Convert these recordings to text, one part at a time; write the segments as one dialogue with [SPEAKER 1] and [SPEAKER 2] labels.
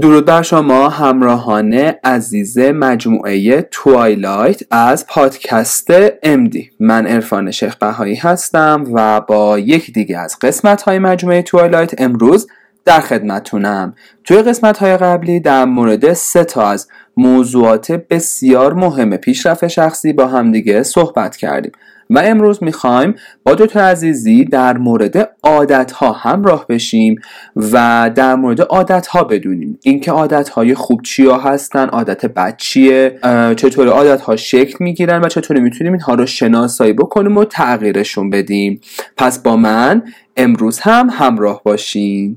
[SPEAKER 1] درود بر شما همراهان عزیز مجموعه توایلایت از پادکست امدی من ارفان شیخ بهایی هستم و با یک دیگه از قسمت های مجموعه توایلایت امروز در خدمتونم. توی قسمت های قبلی در مورد سه تا از موضوعات بسیار مهم پیشرفت شخصی با همدیگه صحبت کردیم. و امروز می‌خوایم با دکتر عزیزی در مورد عادت ها همراه بشیم و در مورد عادت ها بدونیم. اینکه عادت های خوب چیا هستن عادت بد چیه چطور عادت ها شکل می‌گیرن و چطوری می‌تونیم اینها رو شناسایی بکنیم و تغییرشون بدیم. پس با من امروز هم همراه باشین.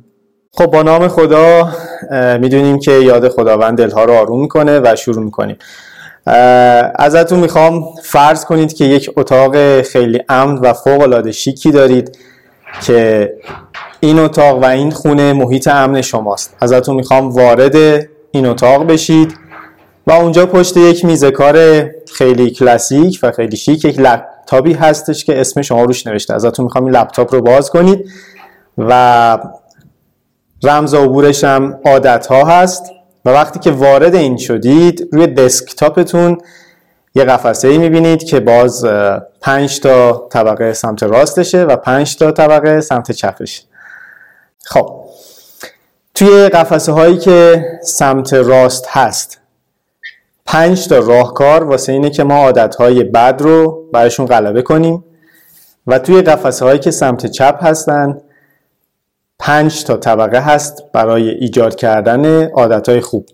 [SPEAKER 2] خب با نام خدا می‌دونیم که یاد خداوند دلها رو آروم می‌کنه و شروع می‌کنیم. ازتون می‌خوام فرض کنید که یک اتاق خیلی امن و فوق العاده شیکی دارید که این اتاق و این خونه محیط امن شماست. ازتون می‌خوام وارد این اتاق بشید و اونجا پشت یک میز کار خیلی کلاسیک و خیلی شیک یک لپتاپی هستش که اسم شما روش نوشته. ازتون می‌خوام این لپتاپ رو باز کنید و رمز عبورش هم عادت ها هست. و وقتی که وارد این شدید روی دسکتاپتون یه قفسه ای می‌بینید که باز پنج تا طبقه سمت راستشه و پنج تا طبقه سمت چپشه. خب توی قفسه هایی که سمت راست هست پنج تا راهکار واسه اینه که ما عادت های بد رو براشون غلبه کنیم و توی قفسه هایی که سمت چپ هستن پنج تا طبقه هست برای ایجاد کردن عادتهای خوب.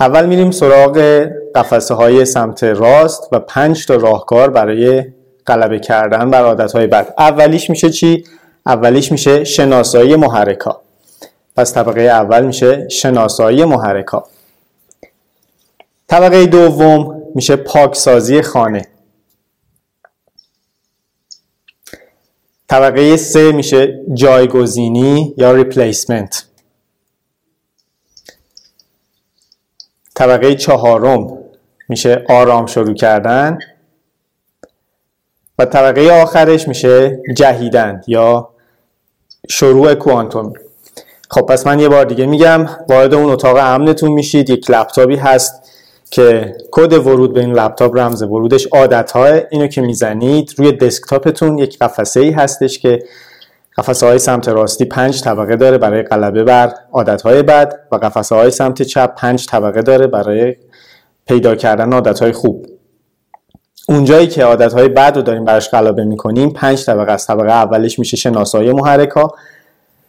[SPEAKER 2] اول میریم سراغ قفسه های سمت راست و پنج تا راهکار برای غلبه کردن بر عادتهای بد اولیش میشه چی؟ اولیش میشه شناسایی محرکا پس طبقه اول میشه شناسایی محرکا طبقه دوم میشه پاکسازی خانه. طبقه سه میشه جایگزینی یا ریپلیسمنت طبقه چهارم میشه آرام شروع کردن و طبقه آخرش میشه جهیدن یا شروع کوانتومی خب پس من یه بار دیگه میگم وارد اون اتاق امنتون میشید یک لپتاپی هست. که کد ورود به این لپتاپ رمز ورودش عادت های اینو که می‌زنید روی دسکتاپتون یک قفسه ای هستش که قفسه های سمت راستی پنج طبقه داره برای غلبه بر عادت های بد و قفسه های سمت چپ پنج طبقه داره برای پیدا کردن عادت های خوب. اونجایی که عادت های بد رو داریم براش غلبه می‌کنیم پنج طبقه از طبقه اولش میشه شناسایی محرک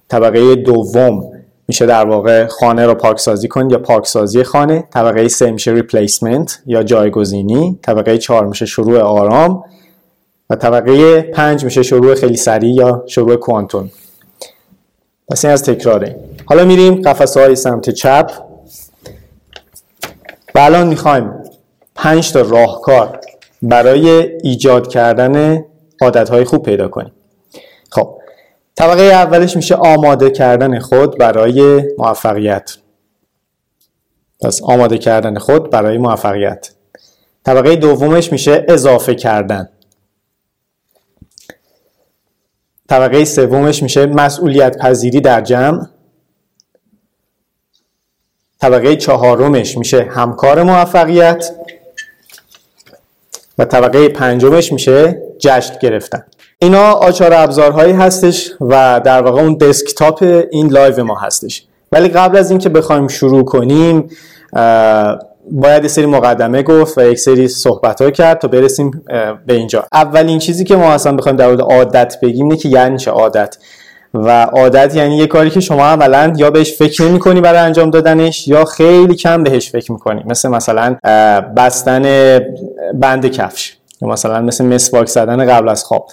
[SPEAKER 2] طبقه دوم میشه در واقع خانه رو پاکسازی کنید یا پاکسازی خانه طبقه سه میشه ریپلیسمنت یا جایگزینی طبقه چهار میشه شروع آرام و طبقه پنج میشه شروع خیلی سریع یا شروع کوانتون پس این از تکراره. حالا میریم قفسه های سمت چپ. و الان می‌خوایم پنج تا راهکار برای ایجاد کردن عادت های خوب پیدا کنیم. خب طبقه اولش میشه آماده کردن خود برای موفقیت. پس آماده کردن خود برای موفقیت. طبقه دومش میشه اضافه کردن. طبقه سومش میشه مسئولیت پذیری در جمع. طبقه چهارمش میشه همکار موفقیت. و طبقه پنجمش میشه جشن گرفتن. اینا آچار ابزارهایی هستش و در واقع اون دسکتاپ این live ما هستش. ولی قبل از اینکه بخوایم شروع کنیم باید یه سری مقدمه گفت و یک سری صحبت ها کرد تا برسیم به اینجا. اولین چیزی که ما اصلا بخوایم در مورد عادت بگیم اینه که یعنی چه عادت. و عادت یعنی یه کاری که شما عملا یا بهش فکر نمی کنی برای انجام دادنش یا خیلی کم بهش فکر می‌کنی. مثل مثلا بستن بند کفش. یا مثلا مثل مسواک زدن قبل از خواب.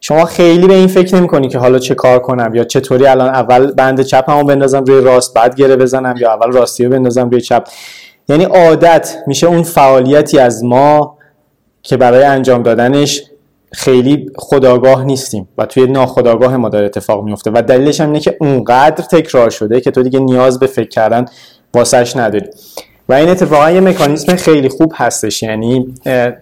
[SPEAKER 2] شما خیلی به این فکر نمی کنی که حالا چه کار کنم یا چطوری الان اول بند چپمو بندازم روی راست بعد گره بزنم یا اول راستی رو بندازم روی چپ. یعنی عادت میشه اون فعالیتی از ما که برای انجام دادنش خیلی خداگاه نیستیم و توی ناخداگاه ما داره اتفاق میفته و دلیلش هم اینه که اونقدر تکرار شده که تو دیگه نیاز به فکر کردن واسش نداری. و این اتفاقا یه مکانیزم خیلی خوب هستش یعنی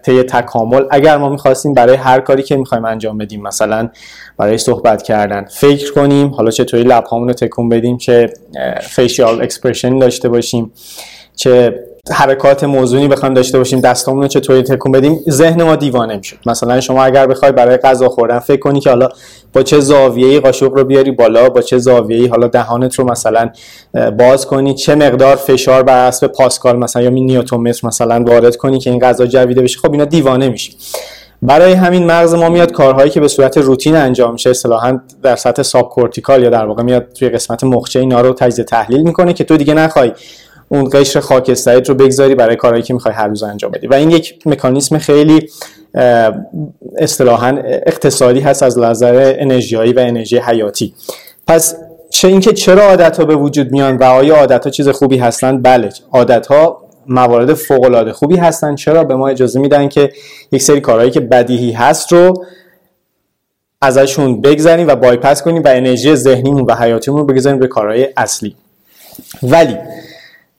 [SPEAKER 2] طی تکامل. اگر ما می‌خواستیم برای هر کاری که می‌خوایم انجام بدیم مثلا برای صحبت کردن فکر کنیم حالا چطوری لبهامون رو تکون بدیم چه facial expression داشته باشیم چه حرکات موزونی بخوایم داشته باشیم دستامون رو چطوری تکون بدیم ذهن ما دیوانه می‌شد. مثلا شما اگر بخوای برای غذا خوردن فکر کنی که حالا با چه زاویه‌ای قاشق رو بیاری بالا با چه زاویه‌ای حالا دهانت رو مثلا باز کنی چه مقدار فشار بر اساس پاسکال مثلا یا نیوتن متر مثلا وارد کنی که این غذا جویده بشه خب اینا دیوانه میشی. برای همین مغز ما میاد کارهایی که به صورت روتین انجام میشه اصطلاحا در سطح subcortical یا در واقع میاد توی قسمت مخچه اینا رو تجزیه تحلیل می‌کنه که تو دیگه نخوای اون قشر خاکستریت رو بگذاری برای کارهایی که می‌خوای هر روز انجام بدی. و این یک مکانیسم خیلی اصطلاحا اقتصادی هست از نظر انرژیایی و انرژی حیاتی. پس چه اینکه چرا عادت ها به وجود میان و آیا عادت ها چیز خوبی هستند؟ بله عادت ها موارد فوق العاده خوبی هستند. چرا؟ به ما اجازه میدن که یک سری کارهایی که بدیهی هست رو ازشون بگذاریم و بایپس کنیم و انرژی ذهنیمون و حیاتیمون رو بگذاریم به کارهای اصلی. ولی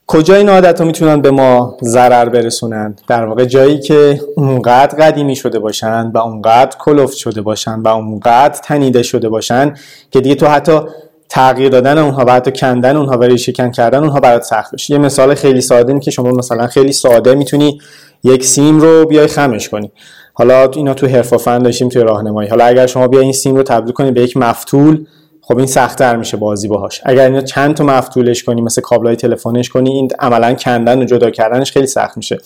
[SPEAKER 2] کجا این عادت رو می‌تونن به ما ضرر برسونن؟ در واقع جایی که اونقدر قدیمی شده باشن و اونقدر کلفت شده باشن و اونقدر تنیده شده باشن که دیگه تو حتی تغییر دادن اونها و حتی کندن اونها و ریشه کردن اونها برات سخت بشه یه مثال خیلی ساده این که شما مثلا خیلی ساده می‌تونی یک سیم رو بیای خمش کنی. حالا اینا تو حرف فن داشتیم توی راهنمایی. حالا اگر شما بیا این سیم رو تبدیل کنی به یک مفتول خب این سختتر میشه بازی باهاش. اگر اینا چند تا مفتولش کنی مثل کابلای تلفنش کنی این عملا کندن و جدا کردنش خیلی سخت میشه.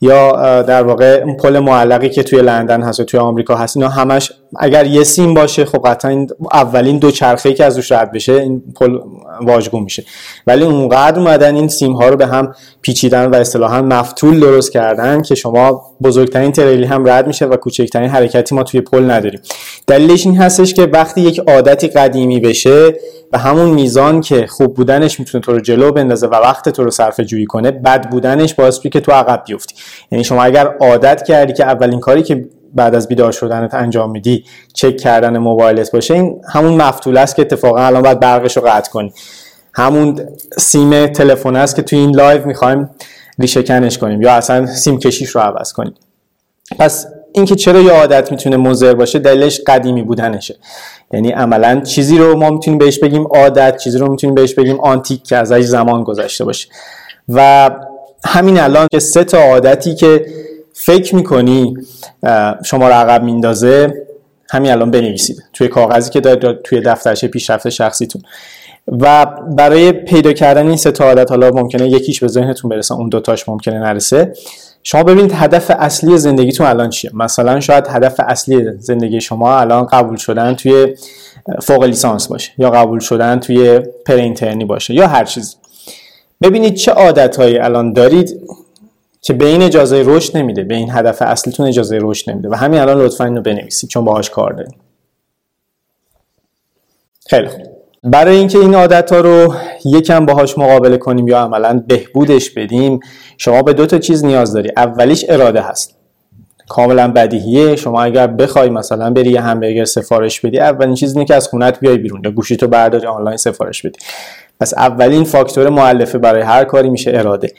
[SPEAKER 2] یا در واقع اون پل معلقی که توی لندن هست و توی آمریکا هست اینا همش اگر یه سیم باشه خب قطعا این اولین دو چرخه که از روش رد بشه این پل واژگون میشه. ولی اونقدر اومدن این سیم ها رو به هم پیچیدن و اصطلاحا مفتول درست کردن که شما بزرگترین تریلی هم رد میشه و کوچکترین حرکتی ما توی پل نداریم. دلیلش این هستش که وقتی یک عادتی قدیمی بشه به همون میزان که خوب بودنش می‌تونه تو رو جلو بندازه و وقت تو رو صرفه جویی کنه بد بودنش باعثه که تو عقب بیفتی. یعنی شما اگر عادت کردی که اولین کاری که بعد از بیدار شدنت انجام میدی چک کردن موبایلت باشه این همون مفتوله است که اتفاقا الان باید برقش رو قطع کنی. همون سیم تلفن است که توی این live می‌خوایم ریشه کنش کنیم یا اصلا سیم کشیش رو عوض کنیم. پس اینکه چرا یه عادت می‌تونه مضر باشه دلیلش قدیمی بودنشه. یعنی عملا چیزی رو ما می‌تونیم بهش بگیم عادت چیزی رو می‌تونیم بهش بگیم آنتیک که ازش زمان گذشته باشه. و همین الان که سه تا عادتی که فکر می‌کنی شما رو عقب میندازه؟ همین الان بنویسید توی کاغذی که دارید توی دفترچه پیشرفت شخصیتون. و برای پیدا کردن این سه تا عادت حالا ممکنه یکیش به ذهنتون برسه اون دوتاش ممکنه نرسه. شما ببینید هدف اصلی زندگیتون الان چیه؟ مثلا شاید هدف اصلی زندگی شما الان قبول شدن توی فوق لیسانس باشه یا قبول شدن توی پرینترنی باشه یا هر چیز ببینید چه عادتهایی الان دارید. که به این اجازه رشد نمیده به این هدف اصلیتون اجازه رشد نمیده و همین الان لطفا اینو بنویسید چون باهاش کار دارید خیلی خوب. برای اینکه این عادت ها رو یکم باهاش مقابله کنیم یا عملا بهبودش بدیم شما به دو تا چیز نیاز داری اولیش اراده هست. کاملا بدیهیه. شما اگر بخوای مثلا بری یه همبرگر سفارش بدی اولین چیز اینه که از خونت بیای بیرون یا گوشی تو برداری آنلاین سفارش بدی. پس اولین فاکتور معلفه برای هر کاری میشه اراده.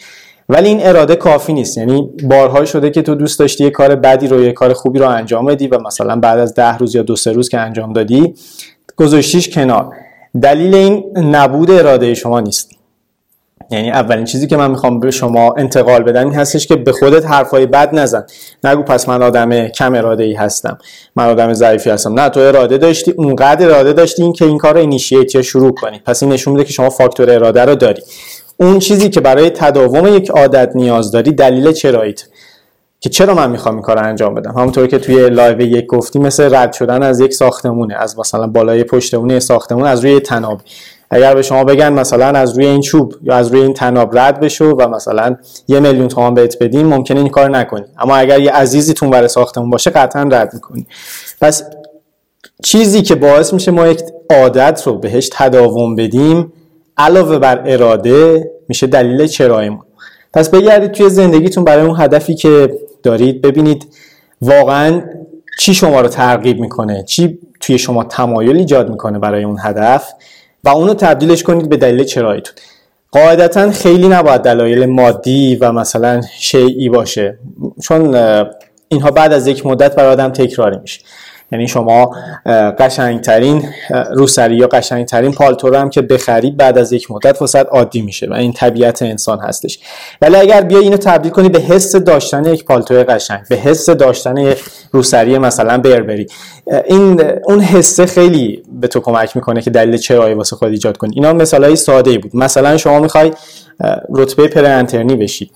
[SPEAKER 2] ولی این اراده کافی نیست. یعنی بارها شده که تو دوست داشتی یه کار بدی رو یه کار خوبی رو انجام بدی و مثلا بعد از ده روز یا دو سه روز که انجام دادی گذاشتیش کنار. دلیل این نبود اراده شما نیست. یعنی اولین چیزی که من می‌خوام به شما انتقال بدم این هستش که به خودت حرفای بد نزن. نگو پس من آدم کم اراده ای هستم. من آدم ضعیفی هستم. نه تو اراده داشتی اونقدر اراده داشتی این که این کار initiate یا شروع کنی. پس این نشون میده که شما فاکتور اراده رو داری. اون چیزی که برای تداوم یک عادت نیاز داری دلیل چراییت. که چرا من می‌خوام این کار انجام بدم؟ همونطور که توی live یک گفتی مثل رد شدن از یک ساختمونه از مثلا بالای پشت‌بوم ساختمون از روی طناب. اگر به شما بگن مثلا از روی این چوب یا از روی این تناب رد بشو و مثلا یه میلیون تومان بهت بدیم ممکنه این کار نکنی. اما اگر یه عزیزی تون برای ساختمون باشه قطعا رد می‌کنی. پس چیزی که باعث میشه ما یک عادت رو بهش تداوم بدیم علاوه بر اراده میشه دلیل چرایمون. پس بگردید توی زندگیتون برای اون هدفی که دارید ببینید واقعا چی شما رو ترغیب می‌کنه چی توی شما تمایل ایجاد می‌کنه برای اون هدف و اونو تبدیلش کنید به دلیل چراییتون قاعدتا خیلی نباید دلایل مادی و مثلا شیعی باشه چون اینها بعد از یک مدت برای آدم تکراری میشه. یعنی شما قشنگترین روسری یا قشنگترین پالتو رو هم که بخری بعد از یک مدت واسه عادی میشه و این طبیعت انسان هستش. ولی اگر بیا اینو تبدیل کنی به حس داشتن یک پالتو قشنگ به حس داشتن یک روسری مثلا بربری این اون حسه خیلی به تو کمک می‌کنه که دلیل چرایی واسه خود ایجاد کنی. اینا مثالای ساده بود. مثلا شما می‌خوای رتبه پرانترنی بشی.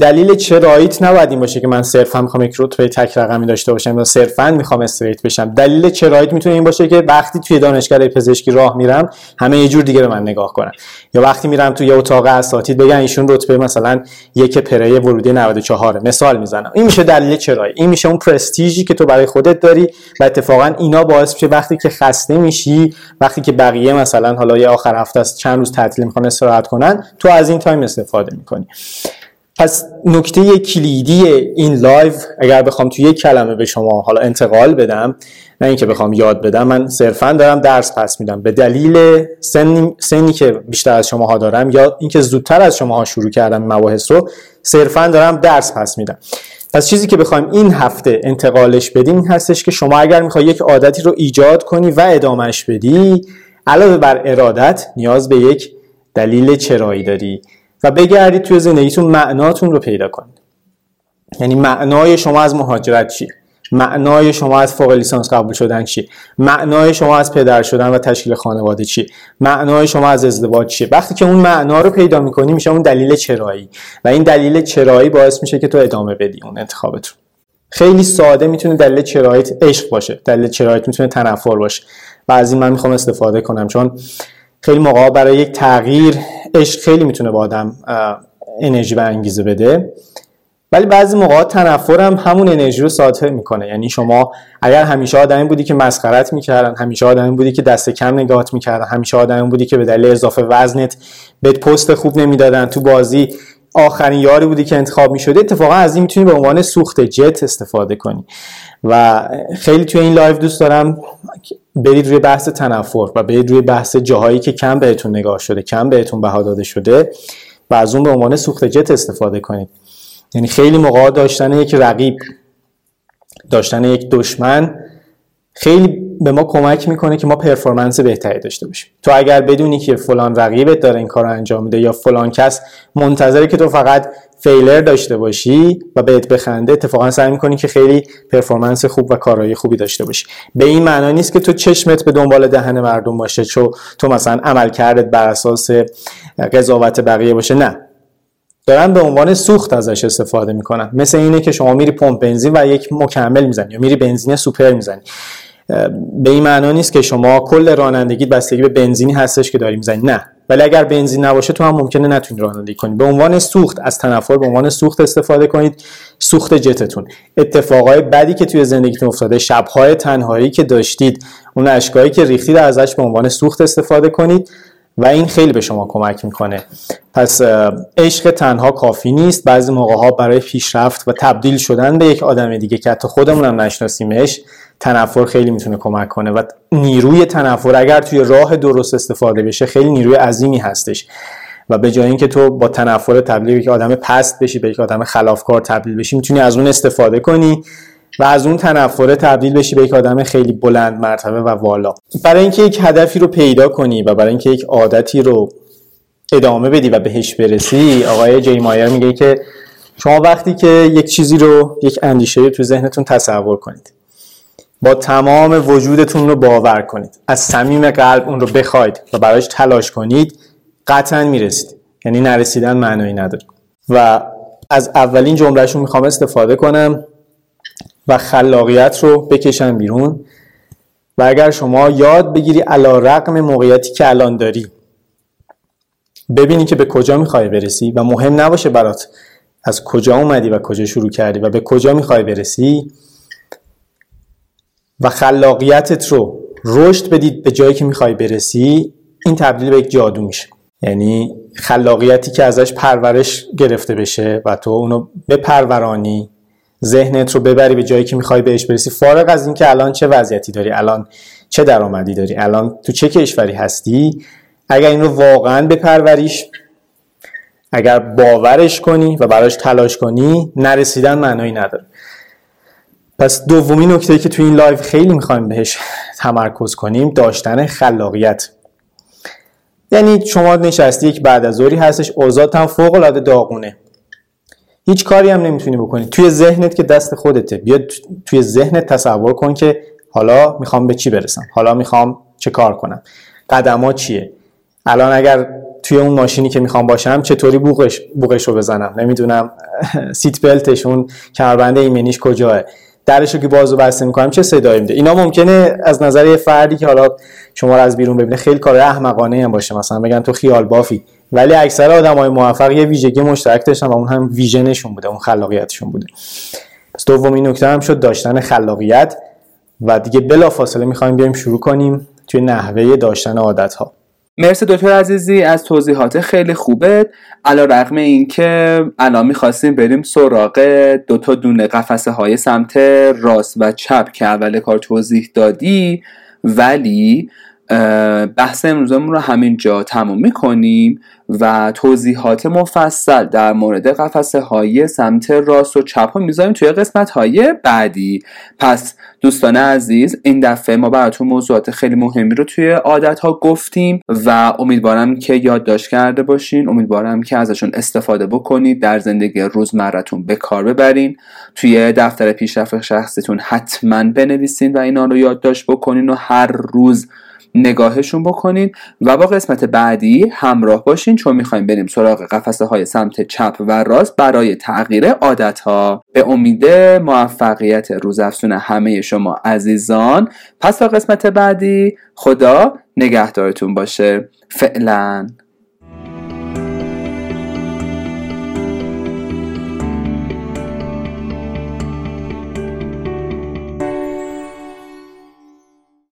[SPEAKER 2] دلیل چراییت نباید این باشه که من صرفا می‌خوام یک رتبه تک رقمی داشته باشم یا صرفا می‌خوام استریت بشم؟ دلیل چراییت می‌تونه این باشه که وقتی توی دانشگاه پزشکی راه میرم همه یه جور دیگه رو من نگاه کنن. یا وقتی میرم توی اتاق اساتید بگن ایشون رتبه مثلا یک پره ورودی 94 مثال می‌زنم. این میشه دلیل چرایی این میشه اون پرستیژی که تو برای خودت داری و اتفاقا اینا باعث میشه وقتی که خسته میشی وقتی که بقیه مثلا حالا یه آخر هفته است چند روز تعطیل می‌خوان استراحت کنن تو از این time استفاده می‌کنی. پس نکته کلیدی این live اگر بخوام توی یک کلمه به شما حالا انتقال بدم نه اینکه بخوام یاد بدم من صرفا دارم درس پس میدم. به دلیل سنی, سنی که بیشتر از شماها دارم یا اینکه زودتر از شماها شروع کردم مباحث رو صرفا دارم درس پس میدم. پس چیزی که بخوایم این هفته انتقالش بدیم هستش که شما اگر می‌خوای یک عادتی رو ایجاد کنی و ادامهش بدی علاوه بر ارادت نیاز به یک دلیل چرایی داری. و بگردید توی زندگیتون معناتون رو پیدا کنید. یعنی معنای شما از مهاجرت چیه؟ معنای شما از فوق لیسانس قبول شدن چیه؟ معنای شما از پدر شدن و تشکیل خانواده چیه؟ معنای شما از ازدواج چیه؟ وقتی که اون معنا رو پیدا می‌کنی میشه اون دلیل چرایی. و این دلیل چرایی باعث میشه که تو ادامه بدی اون انتخابت رو خیلی ساده می‌تونه دلیل چراییت عشق باشه. دلیل چراییت می‌تونه تنفر باشه. و از این من می‌خوام استفاده کنم چون خیلی موقع برای یک تغییر عشق خیلی می‌تونه با آدم انرژی و انگیزه بده. ولی بعضی موقع تنفر هم همون انرژی رو ساطع می‌کنه. یعنی شما اگر همیشه آدمی بودی که مسخرت می‌کردن همیشه آدمی بودی که دست کم نگاهت می‌کردن همیشه آدمی بودی که به دلیل اضافه وزنت بهت پاس خوب نمی‌دادن تو بازی آخرین یاری بودی که انتخاب می‌شده اتفاقا از این می‌تونی به عنوان سوخت جت استفاده کنی. و خیلی توی این live دوست دارم برید روی بحث تنفر و برید روی بحث جاهایی که کم بهتون نگاه شده کم بهتون بها داده شده و از اون به عنوان سوخت جت استفاده کنید. یعنی خیلی موقع داشتن یک رقیب داشتن یک دشمن خیلی به ما کمک می‌کنه که ما performance بهتری داشته باشیم. تو اگر بدونی که فلان رقیبت داره این کار انجام میده یا فلان کس منتظره که تو فقط failure داشته باشی و بهت بخنده اتفاقا سعی می‌کنی که خیلی performance خوب و کارایی خوبی داشته باشی. به این معنا نیست که تو چشمت به دنبال دهن مردم باشه چون تو مثلا عملکردت بر اساس قضاوت بقیه باشه. نه. دارن به عنوان سوخت ازش استفاده می‌کنن. مثل اینه که شما میری پمپ بنزین و یک مکمل می‌زنی یا میری بنزین سوپر می‌زنی. به این معنا نیست که شما کل رانندگی بستگی به بنزینی هستش که داری می‌زنی. نه. ولی اگر بنزین نباشه تو هم ممکنه نتونی رانندگی کنی. به عنوان سوخت از تنفر به عنوان سوخت استفاده کنید. سوخت جتتون. اتفاقای بدی که توی زندگیتون افتاده شبهای تنهایی که داشتید اون اشکایی که ریختید ازش به عنوان سوخت استفاده کنید و این خیلی به شما کمک می‌کنه. پس عشق تنها کافی نیست. بعضی موقع ها برای پیشرفت و تبدیل شدن به یک آدم دیگه که حتی خودمون هم نشناسیمش تنفر خیلی می‌تونه کمک کنه و نیروی تنفر اگر توی راه درست استفاده بشه خیلی نیروی عظیمی هستش. و به جای اینکه تو با تنفر تبدیل به آدم پست بشی به یک آدم خلافکار تبدیل بشی می‌تونی از اون استفاده کنی و از اون تنفره تبدیل بشی به یک آدم خیلی بلند مرتبه و والا. برای اینکه یک هدفی رو پیدا کنی و برای اینکه یک عادتی رو ادامه بدی و بهش برسی آقای جی مایر میگه که شما وقتی که یک چیزی رو یک اندیشه تو ذهنتون تصور کنید. با تمام وجودتون رو باور کنید. از صمیم قلب اون رو بخواید و برایش تلاش کنید قطعا می‌رسید. یعنی نرسیدن معنایی نداره. و از اولین جملهشون می‌خوام استفاده کنم و خلاقیت رو بکشن بیرون. و اگر شما یاد بگیری علا رقم موقعیتی که الان داری ببینی که به کجا می‌خوای برسی و مهم نباشه برات از کجا اومدی و کجا شروع کردی و به کجا می‌خوای برسی و خلاقیتت رو رشد بدید به جایی که می‌خوای برسی این تبدیل به یک جادو میشه. یعنی خلاقیتی که ازش پرورش گرفته بشه و تو اونو بپرورانی ذهنت رو ببری به جایی که می‌خوای بهش برسی. فارغ از اینکه الان چه وضعیتی داری الان چه درآمدی داری الان تو چه کشوری هستی اگر این رو واقعا بپروریش اگر باورش کنی و براش تلاش کنی نرسیدن معنایی نداره. پس دومین نکته که تو این live خیلی می‌خوایم بهش تمرکز کنیم داشتن خلاقیت. یعنی شما نشستی یک بعد از ظهری هستش اوضاعت هم فوق العاده داغونه. هیچ کاری هم نمی‌تونی بکنی. توی ذهنت که دست خودته بیا توی ذهنت تصور کن که حالا می‌خوام به چی برسم؟ حالا می‌خوام چه کار کنم؟ قدما چیه؟ الان اگر توی اون ماشینی که می‌خوام باشم چطوری بوقش, بوقش رو بزنم؟ نمی‌دونم سیت بلتش اون کمربند ایمنیش کجاه درشو که بازو بسته می‌کنم چه صدایی میده؟ اینا ممکنه از نظر یه فردی که حالا شما رو از بیرون ببینه خیلی کار احمقانه هم باشه مثلا بگن تو خیال بافی. ولی اکثر آدمای موفق یه ویژگی مشترک داشتن و اون هم ویژنشون بوده اون خلاقیتشون بوده. پس دومین نکته هم شد داشتن خلاقیت و دیگه بلافاصله می‌خوایم بیایم شروع کنیم توی نحوه داشتن عادت ها
[SPEAKER 1] مرسی دکتر عزیزی از توضیحات خیلی خوبه علا رقم این که الان می‌خواستیم بریم سراغ دو تا دونه قفسه های سمت راست و چپ که اول کار توضیح دادی ولی بحث امروزمون رو همینجا تموم می‌کنیم و توضیحات مفصل در مورد قفسه های سمت راست و چپ رو می‌ذاریم توی قسمت های بعدی. پس دوستان عزیز این دفعه ما براتون موضوعات خیلی مهمی رو توی عادت ها گفتیم و امیدوارم که یادداشت کرده باشین. امیدوارم که ازشون استفاده بکنید در زندگی روزمرتون به کار ببرین. توی دفتر پیشرفت شخصیتون حتما بنویسین و اینا رو یادداشت بکنین و هر روز نگاهشون بکنین و با قسمت بعدی همراه باشین چون می‌خوایم بریم سراغ قفسه های سمت چپ و راست برای تغییر عادت ها به امید موفقیت روزافزون همه شما عزیزان پس تا قسمت بعدی خدا نگهدارتون باشه. فعلا.